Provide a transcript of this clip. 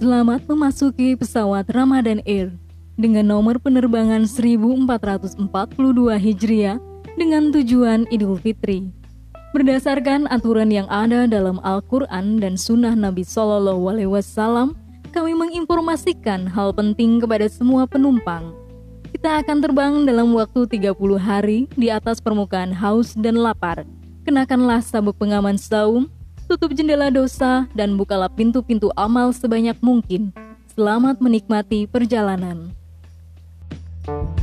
Selamat memasuki pesawat Ramadan Air dengan nomor penerbangan 1442 Hijriah dengan tujuan Idul Fitri. Berdasarkan aturan yang ada dalam Al-Quran dan Sunnah Nabi Shallallahu Alaihi Wasallam, kami menginformasikan hal penting kepada semua penumpang. Kita akan terbang dalam waktu 30 hari di atas permukaan haus dan lapar. Kenakanlah sabuk pengaman saum, tutup jendela dosa, dan bukalah pintu-pintu amal sebanyak mungkin. Selamat menikmati perjalanan. thank you